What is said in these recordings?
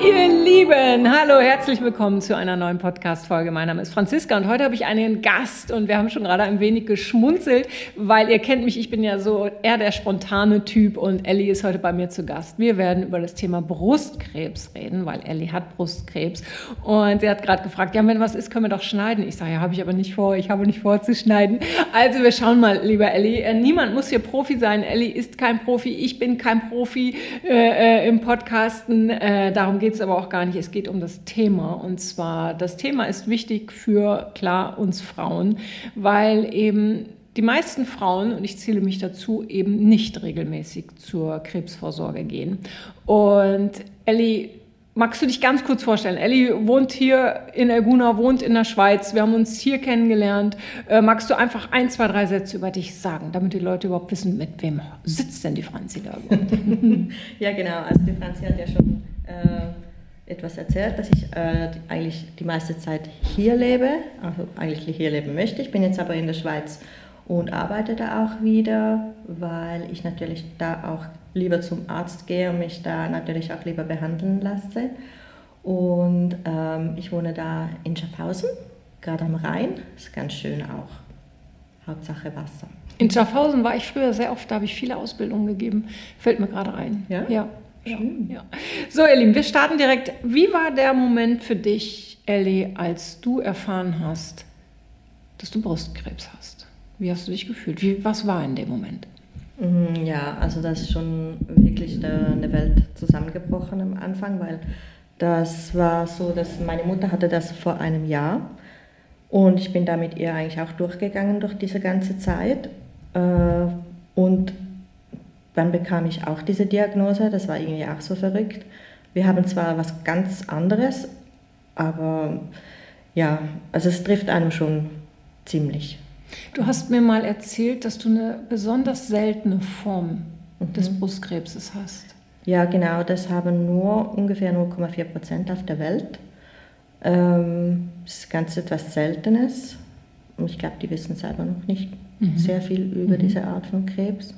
Ihr Lieben, hallo, herzlich willkommen zu einer neuen Podcast-Folge. Mein Name ist Franziska und heute habe ich einen Gast und wir haben schon gerade ein wenig geschmunzelt, weil ihr kennt mich, ich bin ja so eher der spontane Typ und Ellie ist heute bei mir zu Gast. Wir werden über das Thema Brustkrebs reden, weil Ellie hat Brustkrebs und sie hat gerade gefragt, ja, wenn was ist, können wir doch schneiden. Ich sage, ja, habe ich aber nicht vor, ich habe nicht vor zu schneiden. Also wir schauen mal, lieber Ellie, äh, niemand muss hier Profi sein. Ellie ist kein Profi, ich bin kein Profi äh, äh im Podcasten, äh, darum geht es aber auch gar nicht. Es geht um das Thema. Und zwar, das Thema ist wichtig für, klar, uns Frauen, weil eben die meisten Frauen, und ich zähle mich dazu, eben nicht regelmäßig zur Krebsvorsorge gehen. Und Ellie, magst du dich ganz kurz vorstellen? Ellie wohnt hier in Elguna, wohnt in der Schweiz. Wir haben uns hier kennengelernt. Äh, magst du einfach ein, zwei, drei Sätze über dich sagen, damit die Leute überhaupt wissen, mit wem sitzt denn die Franzi da? ja, genau. Also die Franzi hat ja schon äh, etwas erzählt, dass ich äh, eigentlich die meiste Zeit hier lebe, also eigentlich hier leben möchte. Ich bin jetzt aber in der Schweiz und arbeite da auch wieder, weil ich natürlich da auch lieber zum Arzt gehe und mich da natürlich auch lieber behandeln lasse. Und ähm, ich wohne da in Schaffhausen, gerade am Rhein. Ist ganz schön auch. Hauptsache Wasser. In Schaffhausen war ich früher sehr oft, da habe ich viele Ausbildungen gegeben. Fällt mir gerade ein. Ja? Ja. Ja, ja. So, ihr Lieben, wir starten direkt. Wie war der Moment für dich, Ellie, als du erfahren hast, dass du Brustkrebs hast? Wie hast du dich gefühlt? Wie, was war in dem Moment? Mhm, ja, also das ist schon wirklich eine Welt zusammengebrochen am Anfang, weil das war so, dass meine Mutter hatte das vor einem Jahr und ich bin da mit ihr eigentlich auch durchgegangen durch diese ganze Zeit äh, dann bekam ich auch diese Diagnose, das war irgendwie auch so verrückt. Wir haben zwar was ganz anderes, aber ja, also es trifft einem schon ziemlich. Du hast mir mal erzählt, dass du eine besonders seltene Form mhm. des Brustkrebses hast. Ja, genau, das haben nur ungefähr 0,4 Prozent auf der Welt. Ähm, das ist ganz etwas Seltenes. Ich glaube, die wissen selber noch nicht mhm. sehr viel über mhm. diese Art von Krebs.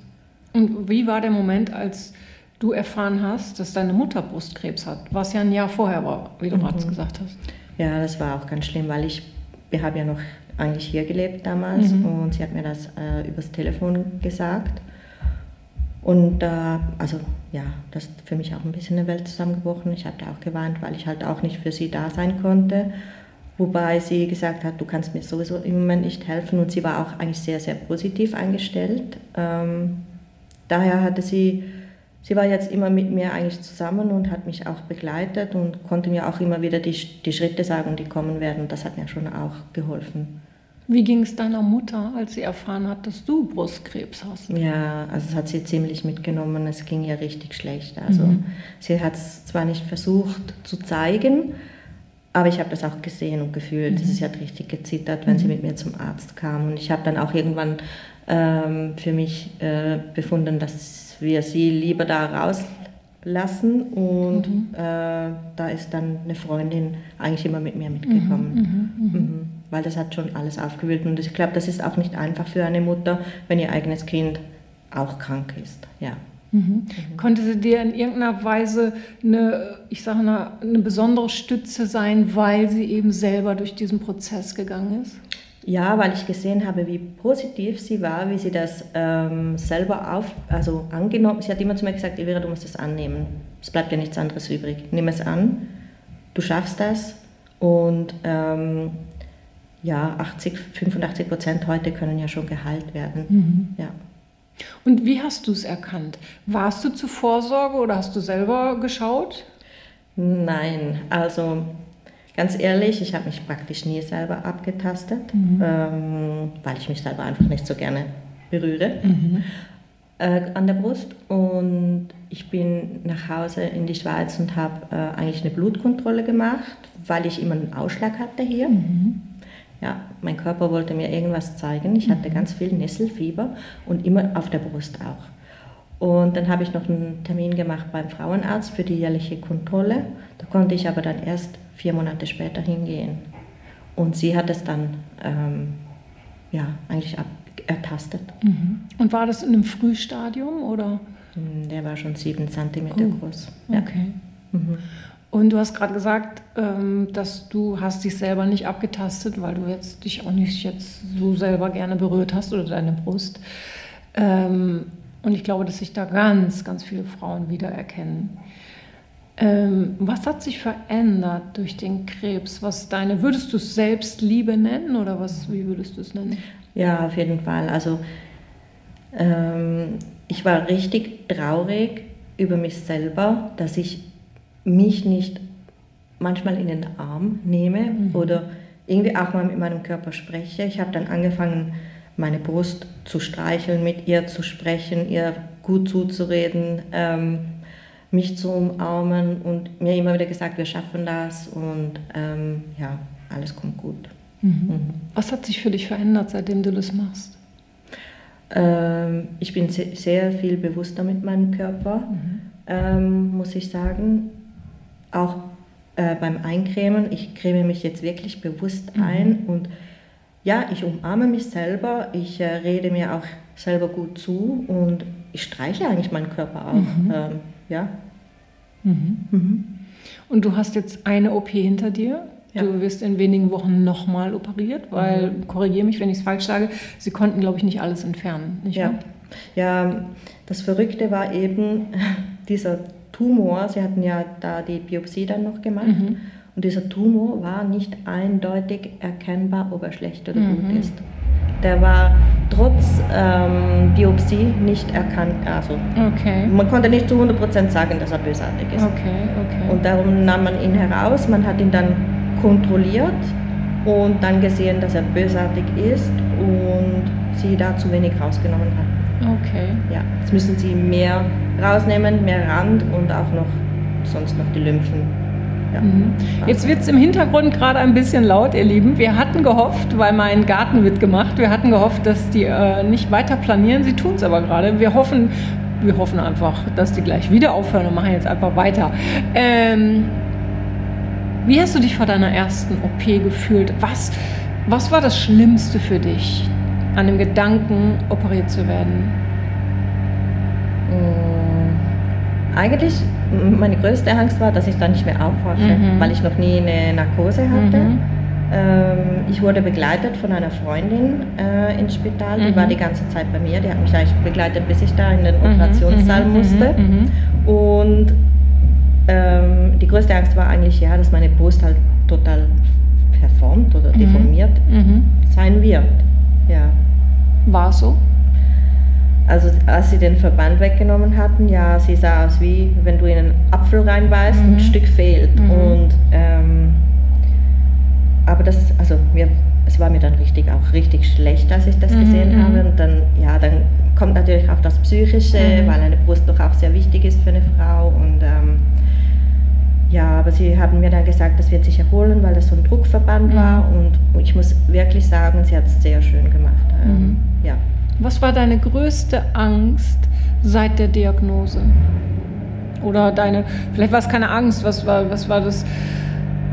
Und wie war der Moment, als du erfahren hast, dass deine Mutter Brustkrebs hat, was ja ein Jahr vorher war, wie du mhm. gerade gesagt hast? Ja, das war auch ganz schlimm, weil ich, wir haben ja noch eigentlich hier gelebt damals mhm. und sie hat mir das äh, übers Telefon gesagt. Und äh, also ja, das ist für mich auch ein bisschen eine Welt zusammengebrochen. Ich habe da auch geweint, weil ich halt auch nicht für sie da sein konnte. Wobei sie gesagt hat, du kannst mir sowieso im Moment nicht helfen. Und sie war auch eigentlich sehr, sehr positiv eingestellt. Ähm, daher hatte sie, sie war jetzt immer mit mir eigentlich zusammen und hat mich auch begleitet und konnte mir auch immer wieder die, die Schritte sagen, die kommen werden. Das hat mir schon auch geholfen. Wie ging es deiner Mutter, als sie erfahren hat, dass du Brustkrebs hast? Ja, also es hat sie ziemlich mitgenommen. Es ging ihr richtig schlecht. Also mhm. sie hat es zwar nicht versucht zu zeigen, aber ich habe das auch gesehen und gefühlt. Mhm. Sie hat richtig gezittert, wenn mhm. sie mit mir zum Arzt kam. Und ich habe dann auch irgendwann ähm, für mich äh, befunden, dass wir sie lieber da rauslassen. Und mhm. äh, da ist dann eine Freundin eigentlich immer mit mir mitgekommen. Mhm. Mhm. Mhm. Weil das hat schon alles aufgewühlt. Und ich glaube, das ist auch nicht einfach für eine Mutter, wenn ihr eigenes Kind auch krank ist. Ja. Mhm. Mhm. Konnte sie dir in irgendeiner Weise eine, ich sage mal, eine besondere Stütze sein, weil sie eben selber durch diesen Prozess gegangen ist? Ja, weil ich gesehen habe, wie positiv sie war, wie sie das ähm, selber auf, also angenommen. Sie hat immer zu mir gesagt, Elvira, du musst das annehmen. Es bleibt ja nichts anderes übrig. Nimm es an, du schaffst das und ähm, ja, 80, 85 Prozent heute können ja schon geheilt werden. Mhm. Ja. Und wie hast du es erkannt? Warst du zur Vorsorge oder hast du selber geschaut? Nein, also Ganz ehrlich, ich habe mich praktisch nie selber abgetastet, mhm. ähm, weil ich mich selber einfach nicht so gerne berühre mhm. äh, an der Brust. Und ich bin nach Hause in die Schweiz und habe äh, eigentlich eine Blutkontrolle gemacht, weil ich immer einen Ausschlag hatte hier. Mhm. Ja, mein Körper wollte mir irgendwas zeigen. Ich hatte mhm. ganz viel Nesselfieber und immer auf der Brust auch. Und dann habe ich noch einen Termin gemacht beim Frauenarzt für die jährliche Kontrolle. Da konnte ich aber dann erst vier Monate später hingehen. Und sie hat es dann ähm, ja, eigentlich ab, ertastet. Mhm. Und war das in einem Frühstadium oder? Hm, der war schon sieben Zentimeter oh. groß. Ja. Okay. Mhm. Und du hast gerade gesagt, ähm, dass du hast dich selber nicht abgetastet, weil du jetzt dich auch nicht jetzt so selber gerne berührt hast oder deine Brust. Ähm, und ich glaube, dass sich da ganz, ganz viele Frauen wiedererkennen. Ähm, was hat sich verändert durch den Krebs? Was deine, würdest du es Selbstliebe nennen oder was, wie würdest du es nennen? Ja, auf jeden Fall. Also ähm, ich war richtig traurig über mich selber, dass ich mich nicht manchmal in den Arm nehme mhm. oder irgendwie auch mal mit meinem Körper spreche. Ich habe dann angefangen, meine Brust zu streicheln, mit ihr zu sprechen, ihr gut zuzureden, ähm, mich zu umarmen und mir immer wieder gesagt, wir schaffen das und ähm, ja, alles kommt gut. Mhm. Mhm. Was hat sich für dich verändert, seitdem du das machst? Ähm, ich bin sehr viel bewusster mit meinem Körper, mhm. ähm, muss ich sagen. Auch äh, beim Eincremen, ich creme mich jetzt wirklich bewusst mhm. ein und ja, ich umarme mich selber, ich äh, rede mir auch selber gut zu und ich streiche eigentlich meinen Körper auch. Mhm. Ähm, ja. Mhm. Mhm. Und du hast jetzt eine OP hinter dir. Ja. Du wirst in wenigen Wochen nochmal operiert, weil, mhm. korrigiere mich, wenn ich es falsch sage, sie konnten, glaube ich, nicht alles entfernen. Nicht ja. ja, das Verrückte war eben dieser Tumor. Sie hatten ja da die Biopsie dann noch gemacht. Mhm. Und dieser Tumor war nicht eindeutig erkennbar, ob er schlecht oder mhm. gut ist. Der war trotz ähm, Biopsie nicht erkannt. Also okay. man konnte nicht zu 100% sagen, dass er bösartig ist. Okay, okay. Und darum nahm man ihn heraus. Man hat ihn dann kontrolliert und dann gesehen, dass er bösartig ist und sie da zu wenig rausgenommen hat. Okay. Ja, jetzt müssen sie mehr rausnehmen, mehr Rand und auch noch sonst noch die Lymphen. Ja. Mhm. Jetzt wird es im Hintergrund gerade ein bisschen laut, ihr Lieben. Wir hatten gehofft, weil mein Garten wird gemacht, wir hatten gehofft, dass die äh, nicht weiter planieren. Sie tun es aber gerade. Wir hoffen, wir hoffen einfach, dass die gleich wieder aufhören und machen jetzt einfach weiter. Ähm, wie hast du dich vor deiner ersten OP gefühlt? Was, was war das Schlimmste für dich an dem Gedanken, operiert zu werden? Eigentlich, meine größte Angst war, dass ich dann nicht mehr aufwache, mhm. weil ich noch nie eine Narkose hatte. Mhm. Ähm, ich wurde begleitet von einer Freundin äh, ins Spital, die mhm. war die ganze Zeit bei mir, die hat mich eigentlich begleitet, bis ich da in den mhm. Operationssaal mhm. musste. Mhm. Und ähm, die größte Angst war eigentlich ja, dass meine Brust halt total verformt oder mhm. deformiert mhm. sein wird. Ja. War so? Also als sie den Verband weggenommen hatten, ja, sie sah aus wie, wenn du in einen Apfel reinbeißt, mhm. ein Stück fehlt. Mhm. Und ähm, aber das, also mir, es war mir dann richtig auch richtig schlecht, als ich das mhm. gesehen mhm. habe. Und dann, ja, dann kommt natürlich auch das Psychische, mhm. weil eine Brust doch auch sehr wichtig ist für eine Frau. Und ähm, ja, aber sie haben mir dann gesagt, das wird sich erholen, weil das so ein Druckverband mhm. war. Und ich muss wirklich sagen, sie hat es sehr schön gemacht. Ähm. Ja. Was war deine größte Angst seit der Diagnose? Oder deine, vielleicht war es keine Angst, was war, was war das,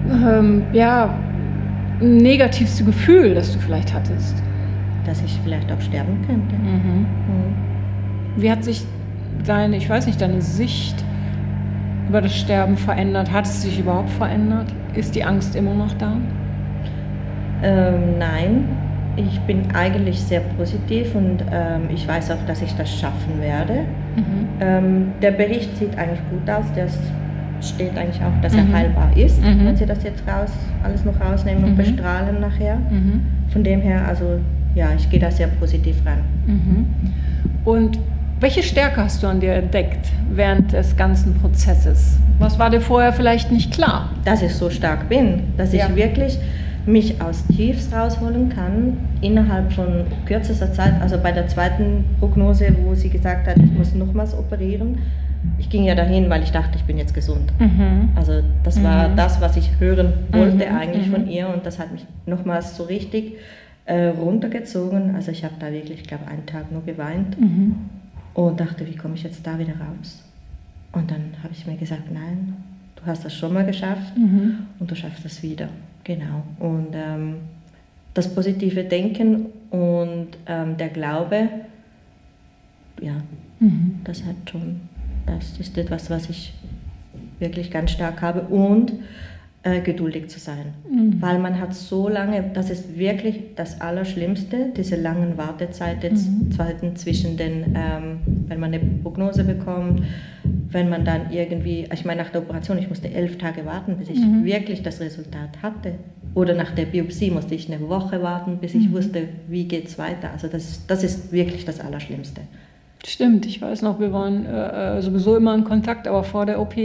ähm, ja, negativste Gefühl, das du vielleicht hattest? Dass ich vielleicht auch sterben könnte. Mhm. Mhm. Wie hat sich deine, ich weiß nicht, deine Sicht über das Sterben verändert? Hat es sich überhaupt verändert? Ist die Angst immer noch da? Ähm, nein, ich bin eigentlich sehr positiv und ähm, ich weiß auch, dass ich das schaffen werde. Mhm. Ähm, der Bericht sieht eigentlich gut aus, der steht eigentlich auch, dass mhm. er heilbar ist, mhm. wenn Sie das jetzt raus, alles noch rausnehmen und mhm. bestrahlen nachher. Mhm. Von dem her, also ja, ich gehe da sehr positiv ran. Mhm. Und welche Stärke hast du an dir entdeckt während des ganzen Prozesses? Was war dir vorher vielleicht nicht klar? Dass ich so stark bin, dass ja. ich wirklich mich aus Tiefs rausholen kann innerhalb von kürzester Zeit. Also bei der zweiten Prognose, wo sie gesagt hat, ich muss nochmals operieren. Ich ging ja dahin, weil ich dachte, ich bin jetzt gesund. Mhm. Also das war mhm. das, was ich hören wollte mhm. eigentlich von mhm. ihr und das hat mich nochmals so richtig äh, runtergezogen. Also ich habe da wirklich, ich glaube, einen Tag nur geweint mhm und dachte, wie komme ich jetzt da wieder raus? Und dann habe ich mir gesagt, nein, du hast das schon mal geschafft mhm. und du schaffst das wieder. Genau. Und ähm, das positive Denken und ähm, der Glaube, ja, mhm. das hat schon, das ist etwas, was ich wirklich ganz stark habe und äh, geduldig zu sein. Mhm. Weil man hat so lange, das ist wirklich das Allerschlimmste, diese langen Wartezeiten mhm. zwischen den, ähm, wenn man eine Prognose bekommt, wenn man dann irgendwie, ich meine nach der Operation, ich musste elf Tage warten, bis ich mhm. wirklich das Resultat hatte. Oder nach der Biopsie musste ich eine Woche warten, bis ich mhm. wusste, wie geht es weiter. Also das, das ist wirklich das Allerschlimmste. Stimmt, ich weiß noch, wir waren äh, äh sowieso immer in Kontakt, aber vor der OP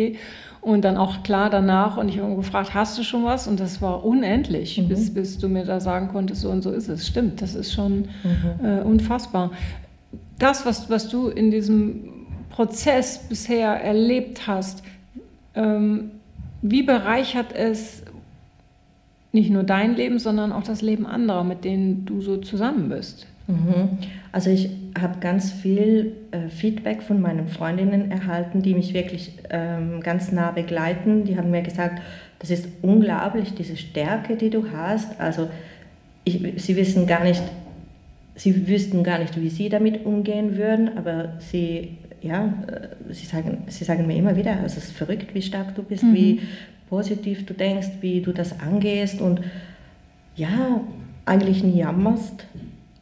und dann auch klar danach. Und ich habe gefragt, hast du schon was? Und das war unendlich, mhm. bis, bis du mir da sagen konntest, so und so ist es. Stimmt, das ist schon mhm. äh, unfassbar. Das, was, was du in diesem Prozess bisher erlebt hast, ähm, wie bereichert es nicht nur dein Leben, sondern auch das Leben anderer, mit denen du so zusammen bist? Mhm. Also ich habe ganz viel äh, Feedback von meinen Freundinnen erhalten, die mich wirklich ähm, ganz nah begleiten. Die haben mir gesagt, das ist unglaublich, diese Stärke, die du hast. Also ich, sie wissen gar nicht, sie wüssten gar nicht, wie sie damit umgehen würden, aber sie, ja, äh, sie sagen, sie sagen mir immer wieder, es ist verrückt, wie stark du bist, mhm. wie positiv du denkst, wie du das angehst und ja, eigentlich nie jammerst,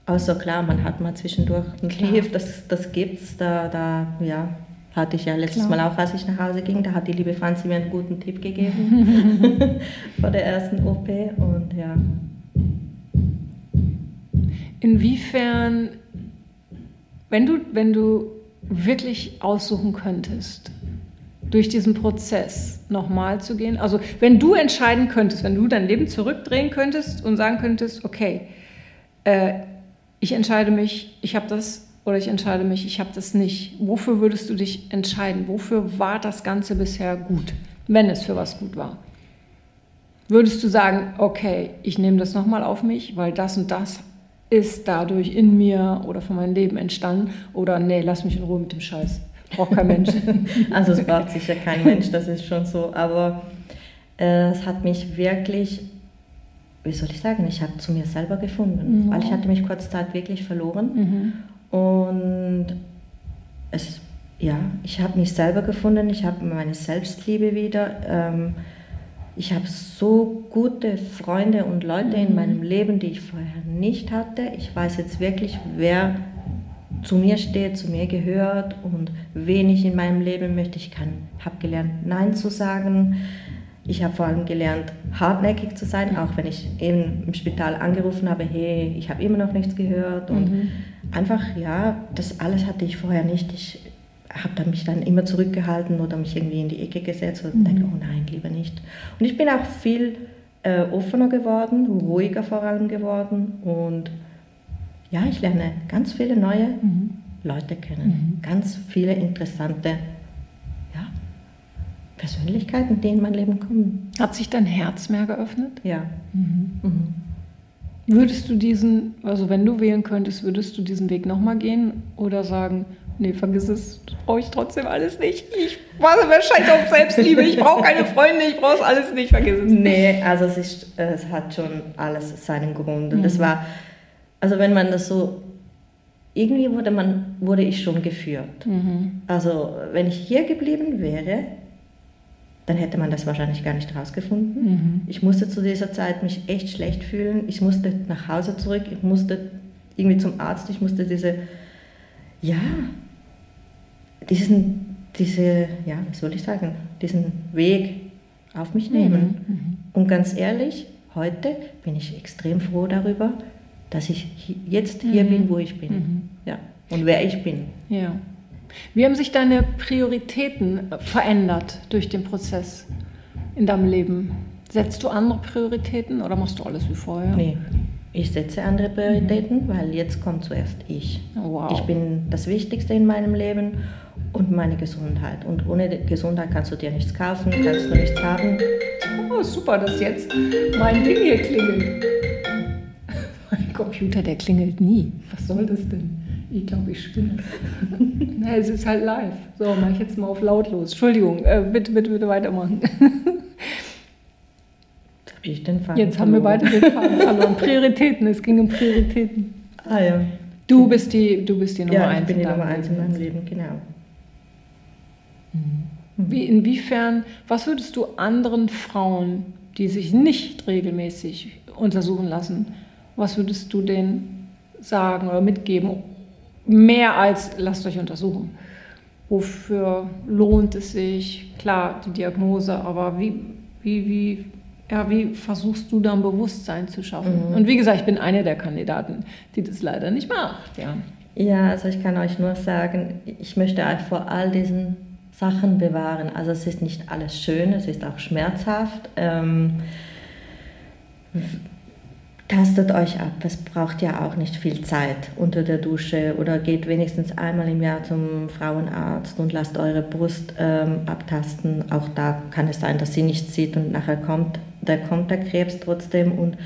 Außer klar, man hat mal zwischendurch ein Tief, das, das es. Da, da ja, hatte ich ja letztes klar. Mal auch, als ich nach Hause ging, da hat die liebe Franzi mir einen guten Tipp gegeben vor der ersten OP und ja. Inwiefern, wenn du, wenn du wirklich aussuchen könntest, durch diesen Prozess nochmal zu gehen, also wenn du entscheiden könntest, wenn du dein Leben zurückdrehen könntest und sagen könntest, okay, äh, ich entscheide mich, ich habe das oder ich entscheide mich, ich habe das nicht. Wofür würdest du dich entscheiden? Wofür war das Ganze bisher gut, wenn es für was gut war? Würdest du sagen, okay, ich nehme das nochmal auf mich, weil das und das ist dadurch in mir oder von meinem Leben entstanden? Oder nee, lass mich in Ruhe mit dem Scheiß. Braucht kein Mensch. also es braucht sicher kein Mensch, das ist schon so. Aber äh, es hat mich wirklich wie soll ich sagen, ich habe zu mir selber gefunden, mhm. weil ich hatte mich kurz Zeit wirklich verloren mhm. und es, ja, ich habe mich selber gefunden, ich habe meine Selbstliebe wieder, ähm, ich habe so gute Freunde und Leute mhm. in meinem Leben, die ich vorher nicht hatte. Ich weiß jetzt wirklich, wer zu mir steht, zu mir gehört und wen ich in meinem Leben möchte. Ich habe gelernt, Nein zu sagen. Ich habe vor allem gelernt, hartnäckig zu sein, auch wenn ich eben im Spital angerufen habe, hey, ich habe immer noch nichts gehört. Und mhm. einfach, ja, das alles hatte ich vorher nicht. Ich habe mich dann immer zurückgehalten oder mich irgendwie in die Ecke gesetzt und mhm. denke, oh nein, lieber nicht. Und ich bin auch viel äh, offener geworden, ruhiger vor allem geworden und ja, ich lerne ganz viele neue mhm. Leute kennen, mhm. ganz viele interessante Persönlichkeiten, die in mein Leben kommen. Hat sich dein Herz mehr geöffnet? Ja. Mhm. Mhm. Würdest du diesen, also wenn du wählen könntest, würdest du diesen Weg nochmal gehen oder sagen, nee, vergiss es, brauche ich trotzdem alles nicht. Ich mir scheiß auf Selbstliebe, ich brauche keine Freunde, ich brauche alles nicht, vergiss es. Nee, also es, ist, es hat schon alles seinen Grund. Und mhm. das war, also wenn man das so irgendwie wurde, man, wurde ich schon geführt. Mhm. Also wenn ich hier geblieben wäre, dann hätte man das wahrscheinlich gar nicht rausgefunden. Mhm. Ich musste zu dieser Zeit mich echt schlecht fühlen. Ich musste nach Hause zurück, ich musste irgendwie zum Arzt, ich musste diese, ja, diesen, diese, ja, was soll ich sagen, diesen Weg auf mich nehmen. Mhm. Mhm. Und ganz ehrlich, heute bin ich extrem froh darüber, dass ich jetzt hier mhm. bin, wo ich bin. Mhm. Ja. Und wer ich bin. Ja. Wie haben sich deine Prioritäten verändert durch den Prozess in deinem Leben? Setzt du andere Prioritäten oder machst du alles wie vorher? Nee, ich setze andere Prioritäten, mhm. weil jetzt kommt zuerst ich. Wow. Ich bin das Wichtigste in meinem Leben und meine Gesundheit. Und ohne Gesundheit kannst du dir nichts kaufen, kannst du nichts haben. Oh, super, dass jetzt mein Ding hier klingelt. Mein Computer, der klingelt nie. Was soll das denn? Ich glaube, ich spinne. Na, es ist halt live. So, mache ich jetzt mal auf lautlos. Entschuldigung, äh, bitte, bitte, bitte weitermachen. ich den Faden Jetzt haben wir beide den Faden verloren. Prioritäten, es ging um Prioritäten. Ah ja. Du bist die, du bist die Nummer ja, eins. Ich bin die Nummer eins in meinem Leben, genau. Mhm. Wie, inwiefern, was würdest du anderen Frauen, die sich nicht regelmäßig untersuchen lassen, was würdest du denen sagen oder mitgeben? Mehr als lasst euch untersuchen. Wofür lohnt es sich? Klar, die Diagnose, aber wie, wie, wie, ja, wie versuchst du da ein Bewusstsein zu schaffen? Mhm. Und wie gesagt, ich bin eine der Kandidaten, die das leider nicht macht. Ja. ja, also ich kann euch nur sagen, ich möchte vor all diesen Sachen bewahren. Also es ist nicht alles schön, es ist auch schmerzhaft. Ähm, tastet euch ab. Es braucht ja auch nicht viel Zeit unter der Dusche oder geht wenigstens einmal im Jahr zum Frauenarzt und lasst eure Brust ähm, abtasten. Auch da kann es sein, dass sie nichts sieht und nachher kommt, da kommt der Krebs trotzdem und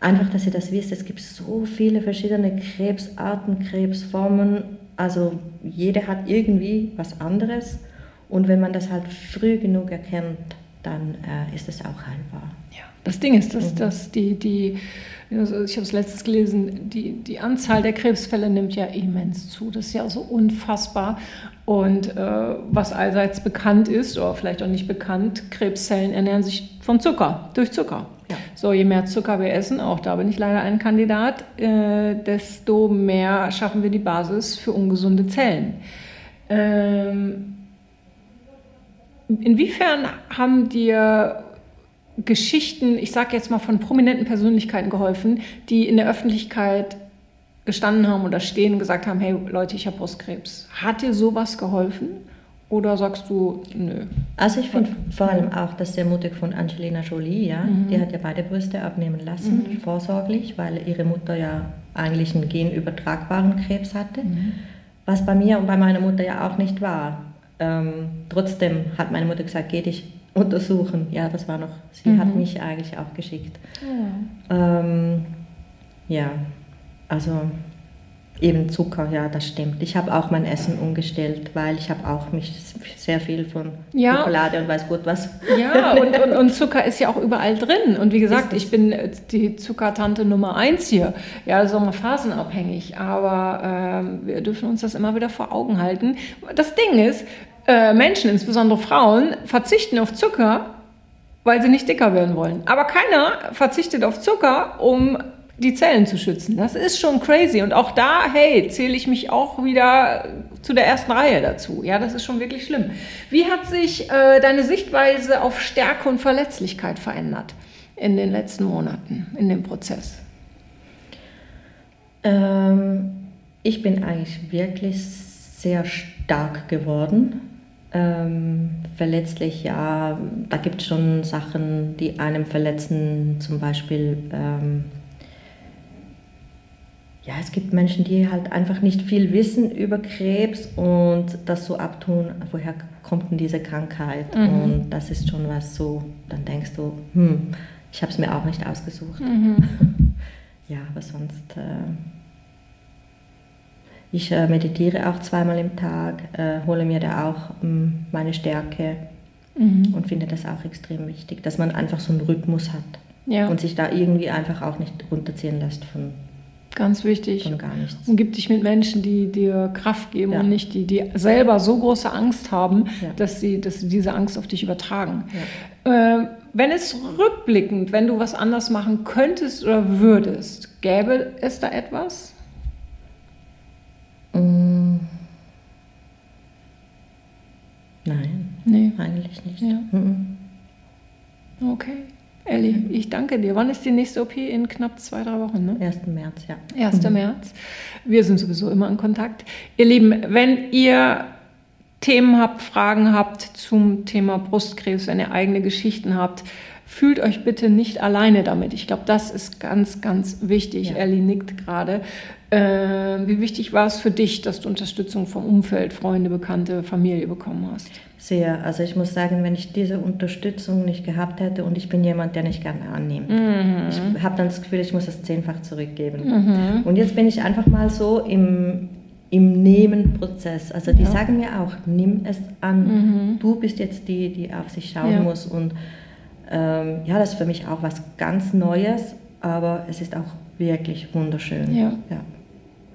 einfach, dass ihr das wisst, es gibt so viele verschiedene Krebsarten, Krebsformen. Also jeder hat irgendwie was anderes und wenn man das halt früh genug erkennt, dann äh, ist es auch heilbar. Ja, das Ding ist, dass, mhm. dass die, die also ich habe es letztes gelesen, die, die Anzahl der Krebsfälle nimmt ja immens zu. Das ist ja so unfassbar. Und äh, was allseits bekannt ist, oder vielleicht auch nicht bekannt, Krebszellen ernähren sich von Zucker, durch Zucker. Ja. So, je mehr Zucker wir essen, auch da bin ich leider ein Kandidat, äh, desto mehr schaffen wir die Basis für ungesunde Zellen. Ähm, inwiefern haben dir Geschichten, ich sage jetzt mal von prominenten Persönlichkeiten geholfen, die in der Öffentlichkeit gestanden haben oder stehen und gesagt haben, hey Leute, ich habe Brustkrebs. Hat dir sowas geholfen? Oder sagst du, nö? Also ich finde vor allem auch das sehr mutig von Angelina Jolie, ja. Mhm. Die hat ja beide Brüste abnehmen lassen, mhm. vorsorglich, weil ihre Mutter ja eigentlich einen genübertragbaren Krebs hatte. Mhm. Was bei mir und bei meiner Mutter ja auch nicht war. Ähm, trotzdem hat meine Mutter gesagt, geh dich untersuchen. Ja, das war noch, sie mhm. hat mich eigentlich auch geschickt. Ja. Ähm, ja, also eben Zucker, ja, das stimmt. Ich habe auch mein Essen umgestellt, weil ich habe auch mich sehr viel von ja. Schokolade und weiß gut was. Ja, und, und, und, Zucker ist ja auch überall drin. Und wie gesagt, ich bin die Zuckertante Nummer eins hier. Ja, das ist auch mal phasenabhängig, aber ähm, wir dürfen uns das immer wieder vor Augen halten. Das Ding ist, äh, Menschen, insbesondere Frauen, verzichten auf Zucker, weil sie nicht dicker werden wollen. Aber keiner verzichtet auf Zucker, um die Zellen zu schützen. Das ist schon crazy. Und auch da, hey, zähle ich mich auch wieder zu der ersten Reihe dazu. Ja, das ist schon wirklich schlimm. Wie hat sich äh, deine Sichtweise auf Stärke und Verletzlichkeit verändert in den letzten Monaten, in dem Prozess? Ähm, ich bin eigentlich wirklich sehr stark geworden ähm, verletzlich, ja, da gibt es schon Sachen, die einem verletzen, zum Beispiel, ähm, ja, es gibt Menschen, die halt einfach nicht viel wissen über Krebs und das so abtun, woher kommt denn diese Krankheit? Mhm. Und das ist schon was so, dann denkst du, hm, ich habe es mir auch nicht ausgesucht. Mhm. ja, aber sonst. Äh, ich äh, meditiere auch zweimal im Tag, äh, hole mir da auch ähm, meine Stärke mhm. und finde das auch extrem wichtig, dass man einfach so einen Rhythmus hat ja. und sich da irgendwie einfach auch nicht runterziehen lässt von Ganz wichtig. Von gar nichts. Und gib dich mit Menschen, die dir Kraft geben ja. und nicht die, die selber so große Angst haben, ja. dass, sie, dass sie diese Angst auf dich übertragen. Ja. Äh, wenn es rückblickend, wenn du was anders machen könntest oder würdest, gäbe es da etwas? Nein. Nee. Eigentlich nicht. Ja. Mhm. Okay. Elli, ich danke dir. Wann ist die nächste OP? In knapp zwei, drei Wochen, ne? 1. März, ja. 1. Mhm. März. Wir sind sowieso immer in Kontakt. Ihr Lieben, wenn ihr Themen habt, Fragen habt zum Thema Brustkrebs, wenn ihr eigene Geschichten habt, fühlt euch bitte nicht alleine damit. Ich glaube, das ist ganz, ganz wichtig. Ja. Ellie nickt gerade. Äh, wie wichtig war es für dich, dass du Unterstützung vom Umfeld, Freunde, Bekannte, Familie bekommen hast? Sehr. Also ich muss sagen, wenn ich diese Unterstützung nicht gehabt hätte und ich bin jemand, der nicht gerne annimmt. Mhm. Ich habe dann das Gefühl, ich muss es zehnfach zurückgeben. Mhm. Und jetzt bin ich einfach mal so im, im Nehmen-Prozess. Also die ja. sagen mir auch, nimm es an. Mhm. Du bist jetzt die, die auf sich schauen ja. muss. Und ähm, ja, das ist für mich auch was ganz Neues, aber es ist auch wirklich wunderschön. Ja. ja.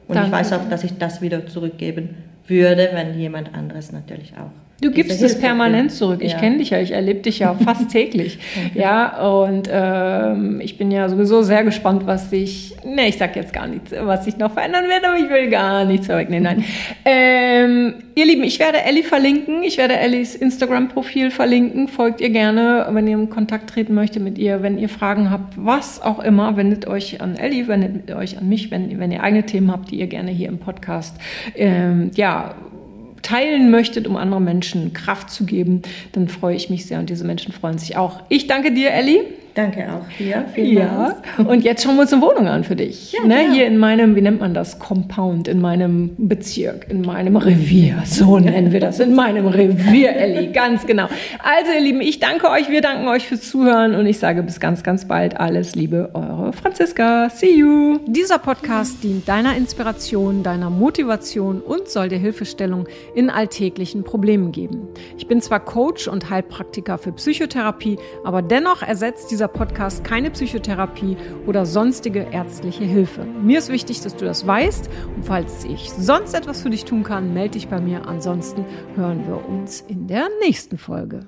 Und Danke. ich weiß auch, dass ich das wieder zurückgeben würde, wenn jemand anderes natürlich auch Du gibst es permanent zurück. Ich ja. kenne dich ja, ich erlebe dich ja fast täglich. okay. Ja, und ähm, ich bin ja sowieso sehr gespannt, was sich, ne, ich sag jetzt gar nichts, was sich noch verändern wird, aber ich will gar nichts vorwegnehmen. Nein. ähm, ihr Lieben, ich werde Ellie verlinken. Ich werde Ellies Instagram-Profil verlinken. Folgt ihr gerne, wenn ihr in Kontakt treten möchtet mit ihr. Wenn ihr Fragen habt, was auch immer, wendet euch an Ellie, wendet euch an mich, wenn, wenn ihr eigene Themen habt, die ihr gerne hier im Podcast, ähm, ja, teilen möchtet, um anderen Menschen Kraft zu geben, dann freue ich mich sehr und diese Menschen freuen sich auch. Ich danke dir, Ellie. Danke auch dir. Ja. Und jetzt schauen wir uns eine Wohnung an für dich. Ja, ne? Ja. Hier in meinem, wie nennt man das, Compound, in meinem Bezirk, in meinem Revier. So nennen wir das, in meinem Revier, Elli. Ganz genau. Also, ihr Lieben, ich danke euch, wir danken euch fürs Zuhören und ich sage bis ganz, ganz bald. Alles Liebe, eure Franziska. See you. Dieser Podcast dient deiner Inspiration, deiner Motivation und soll dir Hilfestellung in alltäglichen Problemen geben. Ich bin zwar Coach und Heilpraktiker für Psychotherapie, aber dennoch ersetzt dieser dieser Podcast keine Psychotherapie oder sonstige ärztliche Hilfe. Mir ist wichtig, dass du das weißt und falls ich sonst etwas für dich tun kann, melde dich bei mir. Ansonsten hören wir uns in der nächsten Folge.